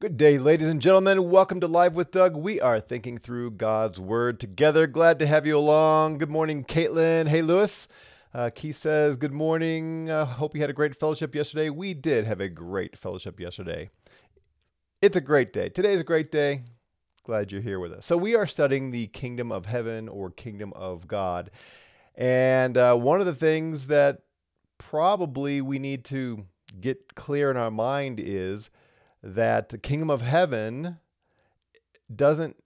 Good day, ladies and gentlemen. Welcome to Live with Doug. We are thinking through God's Word together. Glad to have you along. Good morning, Caitlin. Hey, Lewis. Uh, Keith says, Good morning. Uh, hope you had a great fellowship yesterday. We did have a great fellowship yesterday. It's a great day. Today's a great day. Glad you're here with us. So, we are studying the kingdom of heaven or kingdom of God. And uh, one of the things that probably we need to get clear in our mind is that the kingdom of heaven doesn't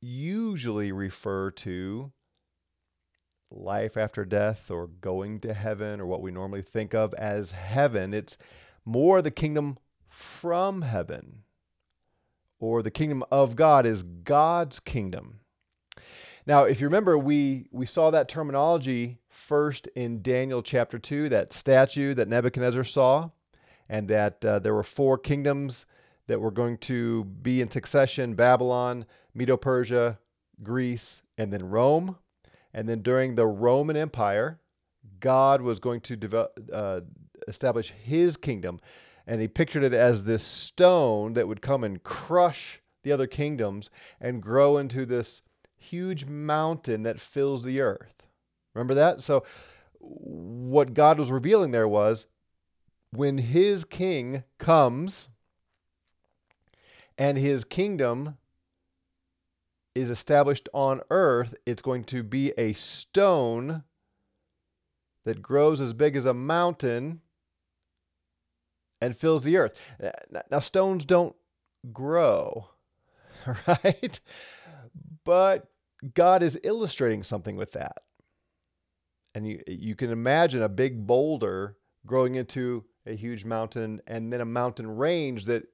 usually refer to life after death or going to heaven or what we normally think of as heaven. It's more the kingdom from heaven or the kingdom of God is God's kingdom. Now, if you remember, we, we saw that terminology first in Daniel chapter 2, that statue that Nebuchadnezzar saw, and that uh, there were four kingdoms that were going to be in succession Babylon, Medo Persia, Greece, and then Rome. And then during the Roman Empire, God was going to develop, uh, establish his kingdom. And he pictured it as this stone that would come and crush the other kingdoms and grow into this huge mountain that fills the earth. Remember that? So, what God was revealing there was when his king comes and his kingdom is established on earth, it's going to be a stone that grows as big as a mountain and fills the earth. Now, stones don't grow, right? But God is illustrating something with that. And you, you can imagine a big boulder growing into a huge mountain and then a mountain range that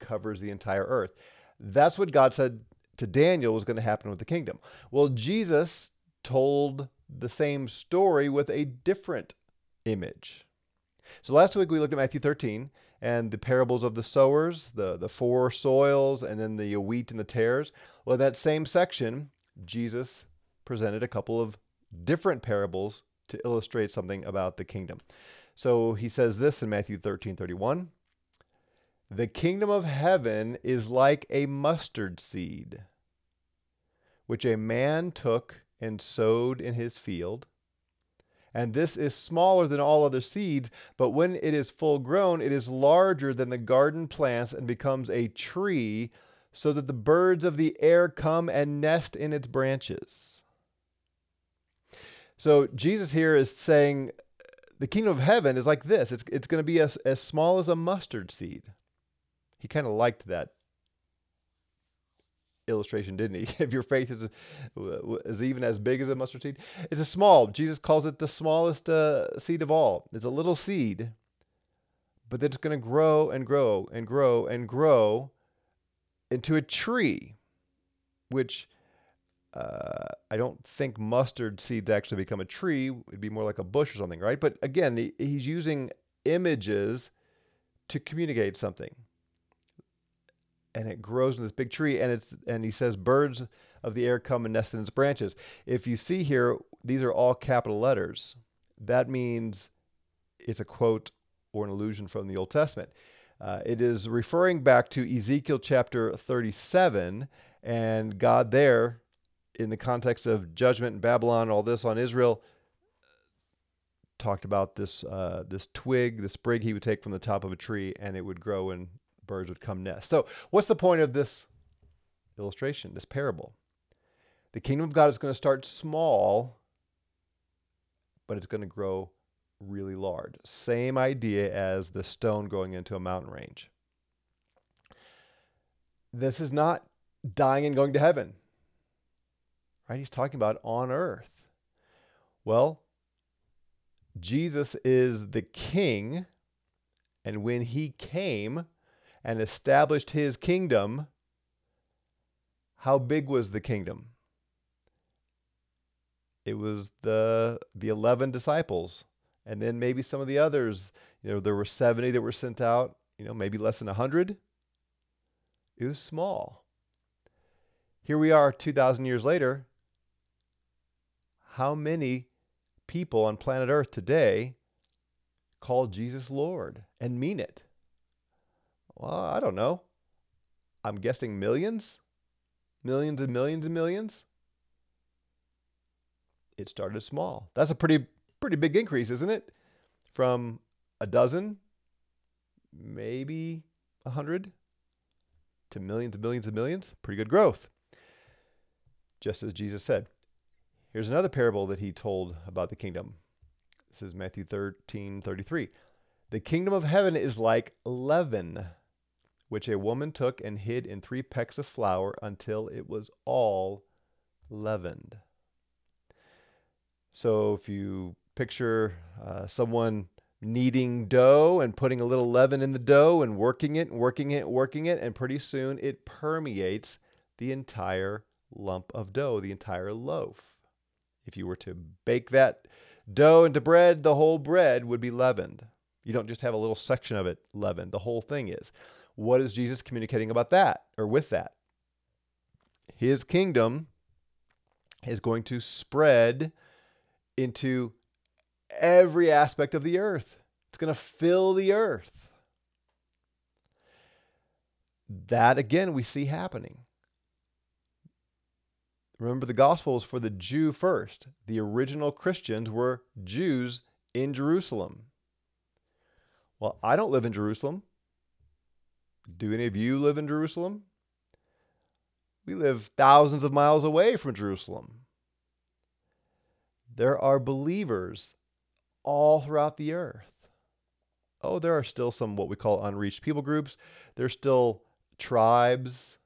covers the entire earth. That's what God said to Daniel was going to happen with the kingdom. Well, Jesus told the same story with a different image. So last week we looked at Matthew 13 and the parables of the sowers, the, the four soils, and then the wheat and the tares. Well, in that same section, Jesus presented a couple of different parables to illustrate something about the kingdom. So he says this in Matthew 13 31. The kingdom of heaven is like a mustard seed, which a man took and sowed in his field. And this is smaller than all other seeds, but when it is full grown, it is larger than the garden plants and becomes a tree, so that the birds of the air come and nest in its branches. So Jesus here is saying the kingdom of heaven is like this it's, it's going to be as, as small as a mustard seed. He kind of liked that illustration, didn't he? if your faith is, is even as big as a mustard seed, it's a small. Jesus calls it the smallest uh, seed of all. It's a little seed, but then it's going to grow and grow and grow and grow into a tree, which uh, I don't think mustard seeds actually become a tree. It'd be more like a bush or something, right? But again, he, he's using images to communicate something and it grows in this big tree and it's and he says birds of the air come and nest in its branches. If you see here these are all capital letters. That means it's a quote or an allusion from the old testament. Uh, it is referring back to ezekiel chapter 37 and god there in the context of judgment in babylon all this on israel. Talked about this uh, this twig, the sprig he would take from the top of a tree, and it would grow and birds would come nest. So, what's the point of this illustration, this parable? The kingdom of God is going to start small, but it's going to grow really large. Same idea as the stone going into a mountain range. This is not dying and going to heaven. Right? He's talking about on earth. Well, Jesus is the king, and when he came, and established his kingdom, how big was the kingdom? It was the the 11 disciples and then maybe some of the others, you know, there were 70 that were sent out, you know, maybe less than 100. It was small. Here we are 2000 years later. How many people on planet Earth today call Jesus Lord and mean it? Well, I don't know. I'm guessing millions, millions and millions and millions. It started small. That's a pretty pretty big increase, isn't it? From a dozen, maybe a hundred, to millions and millions and millions. Pretty good growth. Just as Jesus said. Here's another parable that he told about the kingdom. This is Matthew 13 33. The kingdom of heaven is like leaven, which a woman took and hid in three pecks of flour until it was all leavened. So if you picture uh, someone kneading dough and putting a little leaven in the dough and working it and working it, working it, and pretty soon it permeates the entire lump of dough, the entire loaf. If you were to bake that dough into bread, the whole bread would be leavened. You don't just have a little section of it leavened, the whole thing is. What is Jesus communicating about that or with that? His kingdom is going to spread into every aspect of the earth. It's going to fill the earth. That again, we see happening. Remember, the gospel is for the Jew first. The original Christians were Jews in Jerusalem. Well, I don't live in Jerusalem. Do any of you live in Jerusalem? We live thousands of miles away from Jerusalem. There are believers all throughout the earth. Oh, there are still some what we call unreached people groups. There's still tribes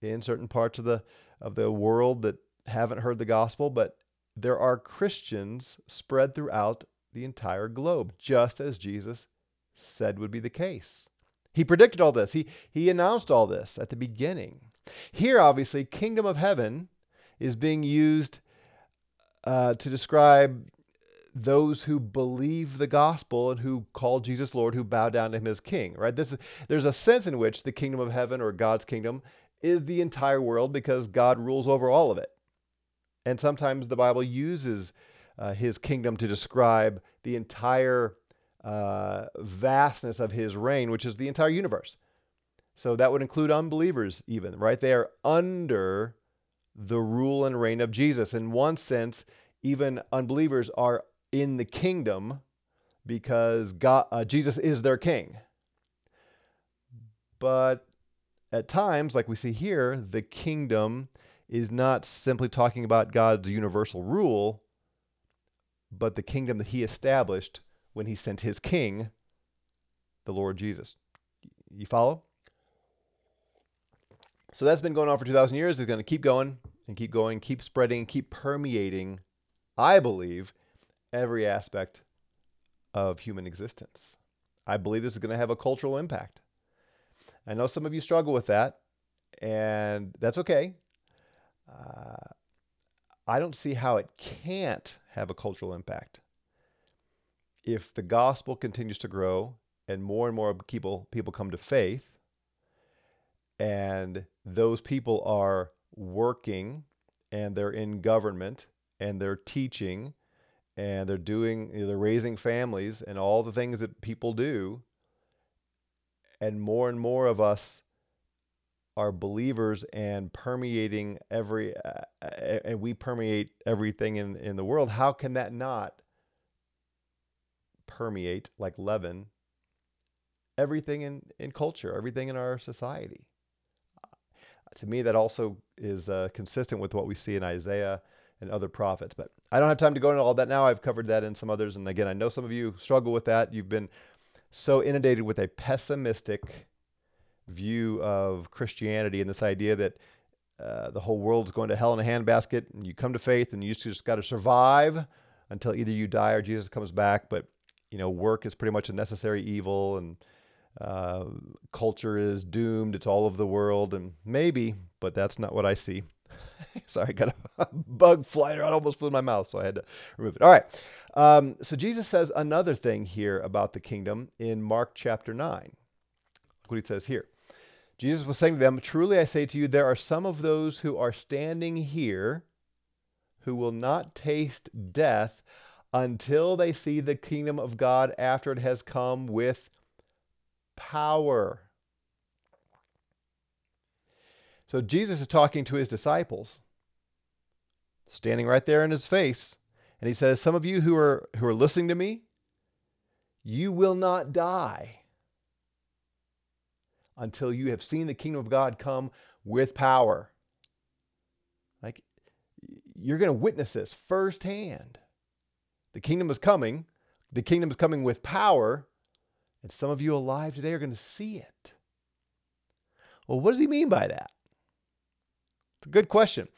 in certain parts of the of the world that haven't heard the gospel, but there are Christians spread throughout the entire globe, just as Jesus said would be the case. He predicted all this. He, he announced all this at the beginning. Here, obviously, kingdom of heaven is being used uh, to describe those who believe the gospel and who call Jesus Lord, who bow down to him as king, right? This is, there's a sense in which the kingdom of heaven or God's kingdom is the entire world because God rules over all of it. And sometimes the Bible uses uh, his kingdom to describe the entire uh, vastness of his reign, which is the entire universe. So that would include unbelievers, even, right? They are under the rule and reign of Jesus. In one sense, even unbelievers are in the kingdom because God, uh, Jesus is their king. But at times, like we see here, the kingdom is not simply talking about God's universal rule, but the kingdom that he established when he sent his king, the Lord Jesus. You follow? So that's been going on for 2,000 years. It's going to keep going and keep going, keep spreading, keep permeating, I believe, every aspect of human existence. I believe this is going to have a cultural impact. I know some of you struggle with that, and that's okay. Uh, I don't see how it can't have a cultural impact. If the gospel continues to grow and more and more people people come to faith, and those people are working and they're in government and they're teaching and they're doing they're raising families and all the things that people do and more and more of us are believers and permeating every uh, and we permeate everything in in the world how can that not permeate like leaven everything in in culture everything in our society to me that also is uh, consistent with what we see in Isaiah and other prophets but I don't have time to go into all that now I've covered that in some others and again I know some of you struggle with that you've been so inundated with a pessimistic view of Christianity and this idea that uh, the whole world's going to hell in a handbasket and you come to faith and you just got to survive until either you die or Jesus comes back. But, you know, work is pretty much a necessary evil and uh, culture is doomed. It's all of the world. And maybe, but that's not what I see. Sorry, I got a bug flying around, almost flew in my mouth, so I had to remove it. All right. Um, so Jesus says another thing here about the kingdom in Mark chapter 9. Look what he says here. Jesus was saying to them, Truly I say to you, there are some of those who are standing here who will not taste death until they see the kingdom of God after it has come with power. So Jesus is talking to his disciples, standing right there in his face, and he says, "Some of you who are who are listening to me, you will not die until you have seen the kingdom of God come with power." Like you're going to witness this firsthand. The kingdom is coming. The kingdom is coming with power, and some of you alive today are going to see it. Well, what does he mean by that? It's a good question.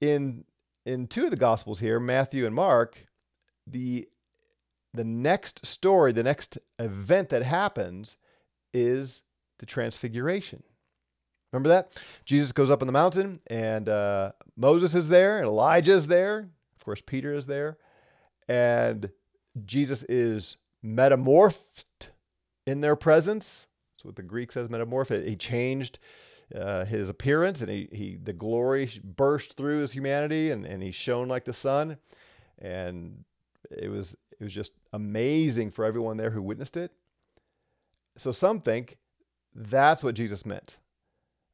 In in two of the gospels here, Matthew and Mark, the the next story, the next event that happens is the transfiguration. Remember that? Jesus goes up on the mountain and uh, Moses is there and Elijah is there. Of course, Peter is there. And Jesus is metamorphed in their presence. That's what the Greek says, metamorphed. He changed uh, his appearance and he, he the glory burst through his humanity and, and he shone like the sun. And it was it was just amazing for everyone there who witnessed it. So some think that's what Jesus meant.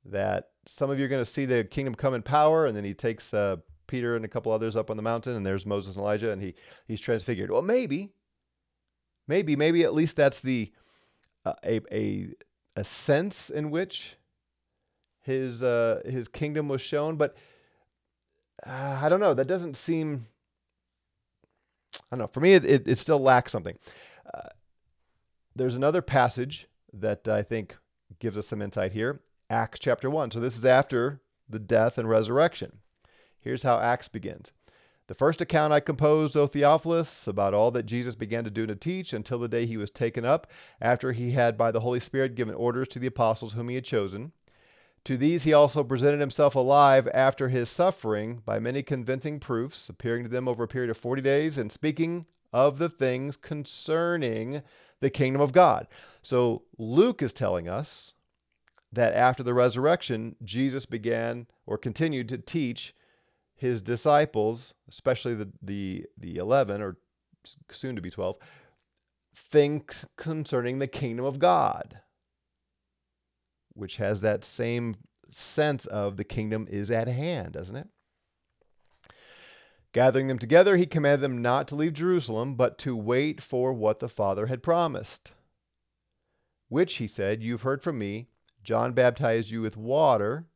That some of you are going to see the kingdom come in power, and then he takes uh, Peter and a couple others up on the mountain, and there's Moses and Elijah, and he he's transfigured. Well, maybe, maybe, maybe at least that's the uh, a a a sense in which his uh, his kingdom was shown, but uh, I don't know. That doesn't seem. I don't know. For me, it, it, it still lacks something. Uh, there's another passage that I think gives us some insight here. Acts chapter 1. So this is after the death and resurrection. Here's how Acts begins. The first account I composed, O Theophilus, about all that Jesus began to do and to teach until the day he was taken up, after he had by the Holy Spirit given orders to the apostles whom he had chosen to these he also presented himself alive after his suffering by many convincing proofs, appearing to them over a period of 40 days and speaking of the things concerning the kingdom of God. So Luke is telling us that after the resurrection, Jesus began or continued to teach his disciples, especially the, the, the 11 or soon to be 12, things concerning the kingdom of God which has that same sense of the kingdom is at hand, doesn't it? Gathering them together, he commanded them not to leave Jerusalem, but to wait for what the Father had promised. Which, he said, you've heard from me. John baptized you with water,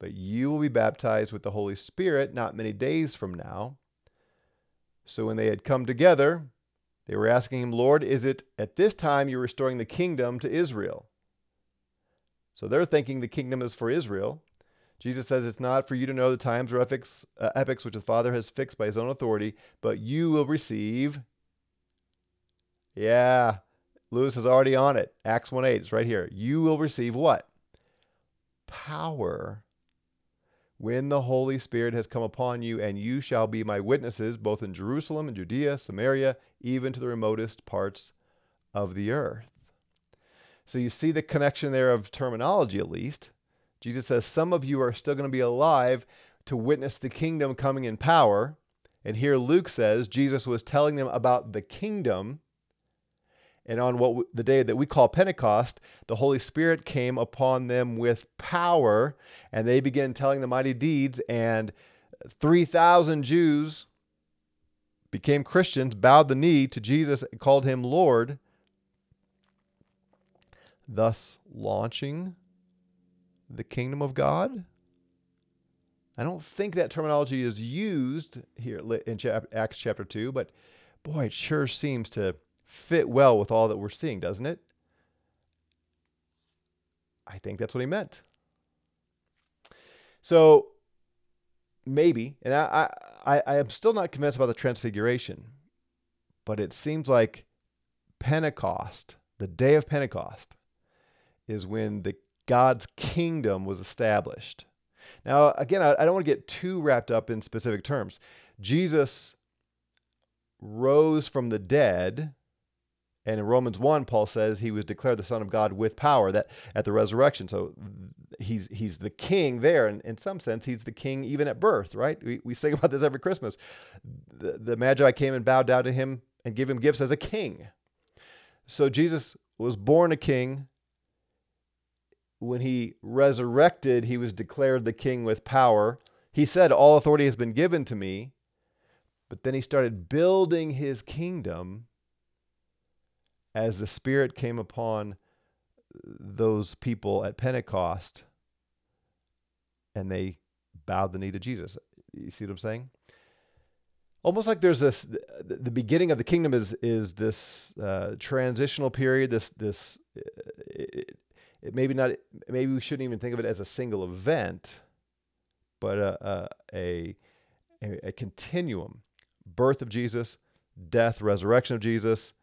but you will be baptized with the Holy Spirit not many days from now. So when they had come together, they were asking him, Lord, is it at this time you're restoring the kingdom to Israel? So they're thinking the kingdom is for Israel. Jesus says it's not for you to know the times or epochs, uh, epochs which the Father has fixed by his own authority, but you will receive. Yeah, Lewis is already on it. Acts 1 8, it's right here. You will receive what? Power when the Holy Spirit has come upon you, and you shall be my witnesses both in Jerusalem and Judea, Samaria, even to the remotest parts of the earth. So you see the connection there of terminology, at least. Jesus says, Some of you are still going to be alive to witness the kingdom coming in power. And here Luke says Jesus was telling them about the kingdom. And on what the day that we call Pentecost, the Holy Spirit came upon them with power, and they began telling the mighty deeds. And 3,000 Jews became Christians, bowed the knee to Jesus, called him Lord thus launching the kingdom of God. I don't think that terminology is used here in Acts chapter 2, but boy, it sure seems to fit well with all that we're seeing, doesn't it? I think that's what he meant. So maybe, and I, I, I am still not convinced about the transfiguration, but it seems like Pentecost, the day of Pentecost, is when the God's kingdom was established. Now, again, I, I don't want to get too wrapped up in specific terms. Jesus rose from the dead. And in Romans 1, Paul says he was declared the Son of God with power that at the resurrection. So he's he's the king there. And in some sense, he's the king even at birth, right? We, we sing about this every Christmas. The, the Magi came and bowed down to him and gave him gifts as a king. So Jesus was born a king, when he resurrected, he was declared the king with power. He said, All authority has been given to me. But then he started building his kingdom as the Spirit came upon those people at Pentecost and they bowed the knee to Jesus. You see what I'm saying? Almost like there's this the beginning of the kingdom is is this uh, transitional period. This this it, it maybe not maybe we shouldn't even think of it as a single event, but a a, a, a continuum: birth of Jesus, death, resurrection of Jesus,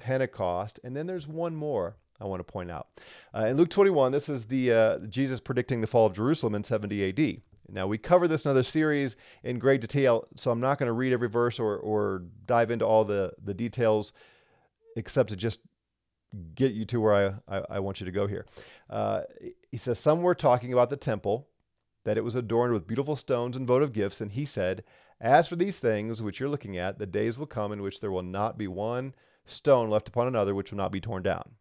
Pentecost, and then there's one more I want to point out. Uh, in Luke 21, this is the uh, Jesus predicting the fall of Jerusalem in 70 AD. Now, we cover this in other series in great detail, so I'm not going to read every verse or, or dive into all the, the details, except to just get you to where I, I, I want you to go here. Uh, he says, Some were talking about the temple, that it was adorned with beautiful stones and votive gifts, and he said, As for these things which you're looking at, the days will come in which there will not be one stone left upon another which will not be torn down.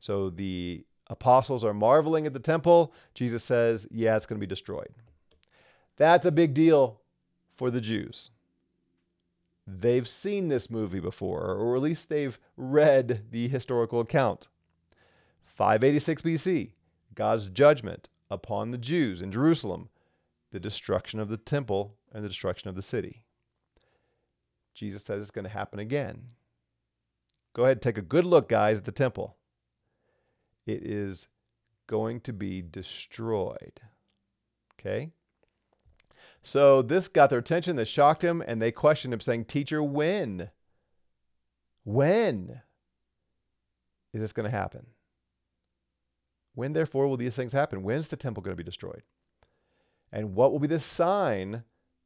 So the apostles are marveling at the temple. Jesus says, Yeah, it's going to be destroyed. That's a big deal for the Jews. They've seen this movie before, or at least they've read the historical account. 586 BC, God's judgment upon the Jews in Jerusalem, the destruction of the temple and the destruction of the city. Jesus says it's going to happen again. Go ahead, and take a good look, guys, at the temple it is going to be destroyed. Okay? So this got their attention, that shocked him, and they questioned him, saying, Teacher, when? When is this going to happen? When, therefore, will these things happen? When's the temple going to be destroyed? And what will be the sign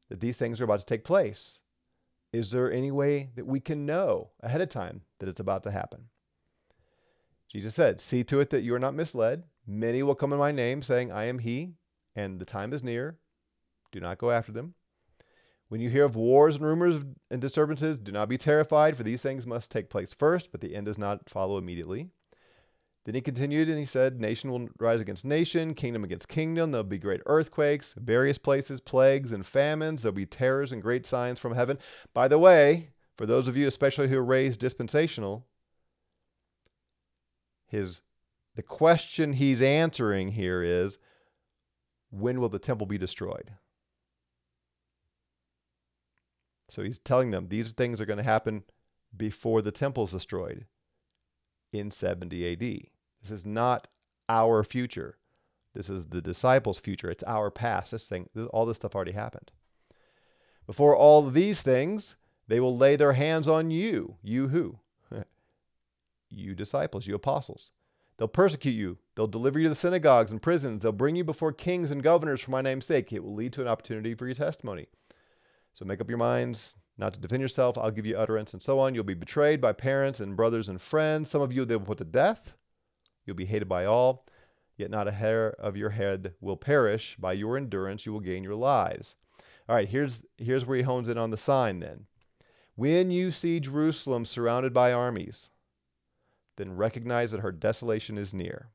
that these things are about to take place? Is there any way that we can know ahead of time that it's about to happen? Jesus said, See to it that you are not misled. Many will come in my name, saying, I am he, and the time is near. Do not go after them. When you hear of wars and rumors and disturbances, do not be terrified, for these things must take place first, but the end does not follow immediately. Then he continued and he said, Nation will rise against nation, kingdom against kingdom. There'll be great earthquakes, various places, plagues, and famines. There'll be terrors and great signs from heaven. By the way, for those of you especially who are raised dispensational, his the question he's answering here is when will the temple be destroyed? So he's telling them these things are going to happen before the temple is destroyed in 70 AD. This is not our future. This is the disciples' future. It's our past. This thing, all this stuff already happened. Before all these things, they will lay their hands on you. You who? you disciples, you apostles. They'll persecute you. They'll deliver you to the synagogues and prisons. They'll bring you before kings and governors for my name's sake. It will lead to an opportunity for your testimony. So make up your minds not to defend yourself. I'll give you utterance and so on. You'll be betrayed by parents and brothers and friends. Some of you they will put to death. You'll be hated by all. Yet not a hair of your head will perish. By your endurance you will gain your lives. All right, here's here's where he hones in on the sign then. When you see Jerusalem surrounded by armies, then recognize that her desolation is near.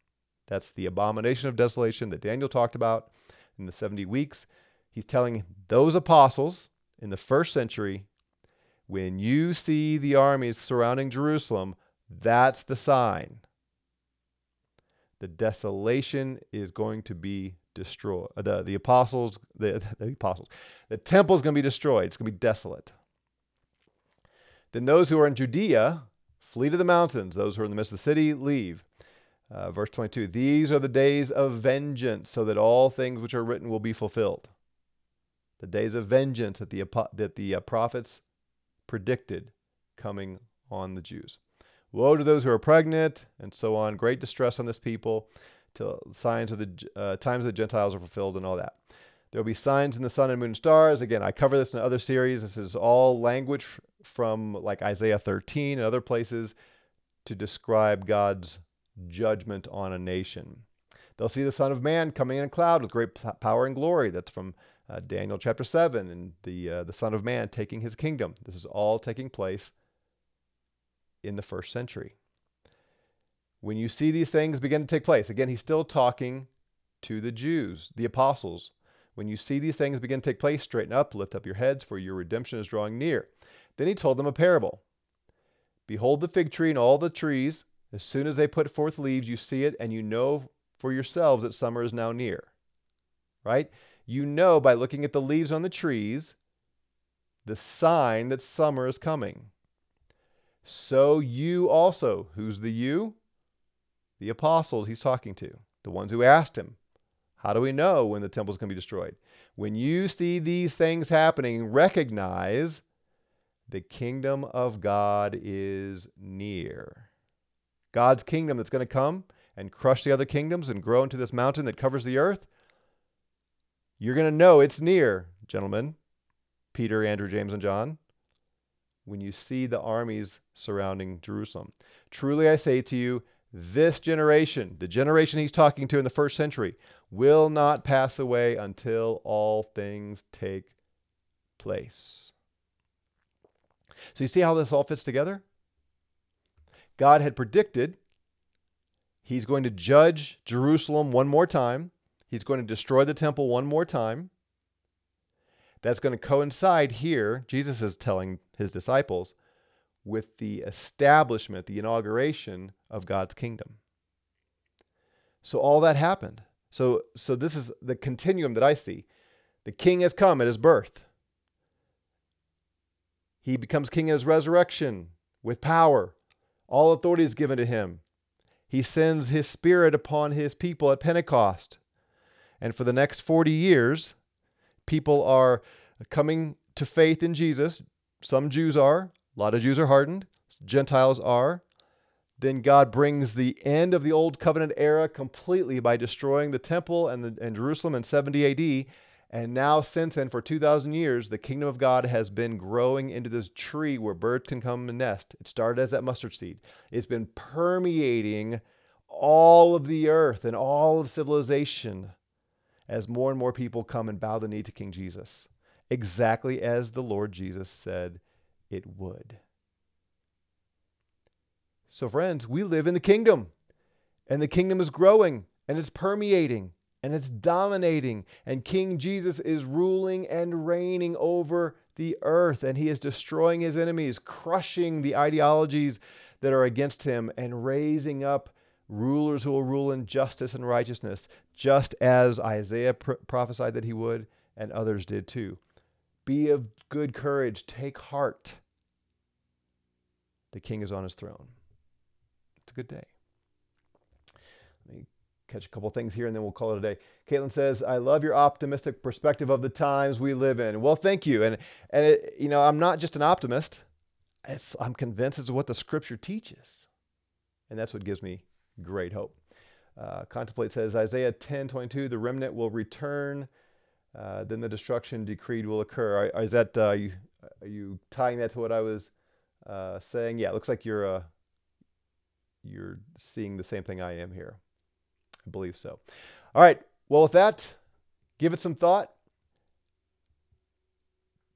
That's the abomination of desolation that Daniel talked about in the 70 weeks. He's telling those apostles in the first century when you see the armies surrounding Jerusalem, that's the sign. The desolation is going to be destroyed. The, the apostles, the, the apostles, the temple is going to be destroyed. It's going to be desolate. Then those who are in Judea, Flee to the mountains. Those who are in the midst of the city, leave. Uh, verse 22 These are the days of vengeance, so that all things which are written will be fulfilled. The days of vengeance that the, that the uh, prophets predicted coming on the Jews. Woe to those who are pregnant, and so on. Great distress on this people, till signs of the uh, times of the Gentiles are fulfilled, and all that. There will be signs in the sun and moon and stars. Again, I cover this in other series. This is all language from like Isaiah 13 and other places to describe God's judgment on a nation. They'll see the Son of Man coming in a cloud with great power and glory. That's from uh, Daniel chapter 7 and the, uh, the Son of Man taking his kingdom. This is all taking place in the first century. When you see these things begin to take place, again, he's still talking to the Jews, the apostles. When you see these things begin to take place, straighten up, lift up your heads, for your redemption is drawing near. Then he told them a parable Behold the fig tree and all the trees. As soon as they put forth leaves, you see it, and you know for yourselves that summer is now near. Right? You know by looking at the leaves on the trees the sign that summer is coming. So you also, who's the you? The apostles he's talking to, the ones who asked him, How do we know when the temple's going to be destroyed? When you see these things happening, recognize the kingdom of God is near. God's kingdom that's going to come and crush the other kingdoms and grow into this mountain that covers the earth. You're going to know it's near, gentlemen. Peter, Andrew, James, and John. When you see the armies surrounding Jerusalem. Truly I say to you, this generation, the generation he's talking to in the first century, will not pass away until all things take place. So you see how this all fits together? God had predicted he's going to judge Jerusalem one more time. He's going to destroy the temple one more time. That's going to coincide here, Jesus is telling his disciples, with the establishment, the inauguration of God's kingdom. So all that happened. So so this is the continuum that I see. The king has come at his birth. He becomes king at his resurrection with power. All authority is given to him. He sends his spirit upon his people at Pentecost. And for the next 40 years, people are coming to faith in Jesus. Some Jews are, a lot of Jews are hardened, Gentiles are. Then God brings the end of the old covenant era completely by destroying the temple and, the, and Jerusalem in 70 AD and now, since then, for 2,000 years, the kingdom of God has been growing into this tree where birds can come and nest. It started as that mustard seed. It's been permeating all of the earth and all of civilization as more and more people come and bow the knee to King Jesus, exactly as the Lord Jesus said it would. So, friends, we live in the kingdom, and the kingdom is growing and it's permeating and it's dominating. And King Jesus is ruling and reigning over the earth, and he is destroying his enemies, crushing the ideologies that are against him, and raising up rulers who will rule in justice and righteousness, just as Isaiah pr- prophesied that he would, and others did too. Be of good courage, take heart. The king is on his throne. It's a good day Let me catch a couple things here and then we'll call it a day. Caitlin says, "I love your optimistic perspective of the times we live in." Well, thank you. And and it, you know, I'm not just an optimist. It's, I'm convinced it's what the Scripture teaches, and that's what gives me great hope. Uh, Contemplate says Isaiah 10:22, "The remnant will return, uh, then the destruction decreed will occur." Are, is that uh, you, are you tying that to what I was uh, saying? Yeah, it looks like you're uh, you're seeing the same thing I am here. I believe so. All right. Well, with that, give it some thought.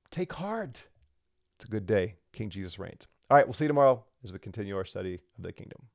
Take heart. It's a good day. King Jesus reigns. All right. We'll see you tomorrow as we continue our study of the kingdom.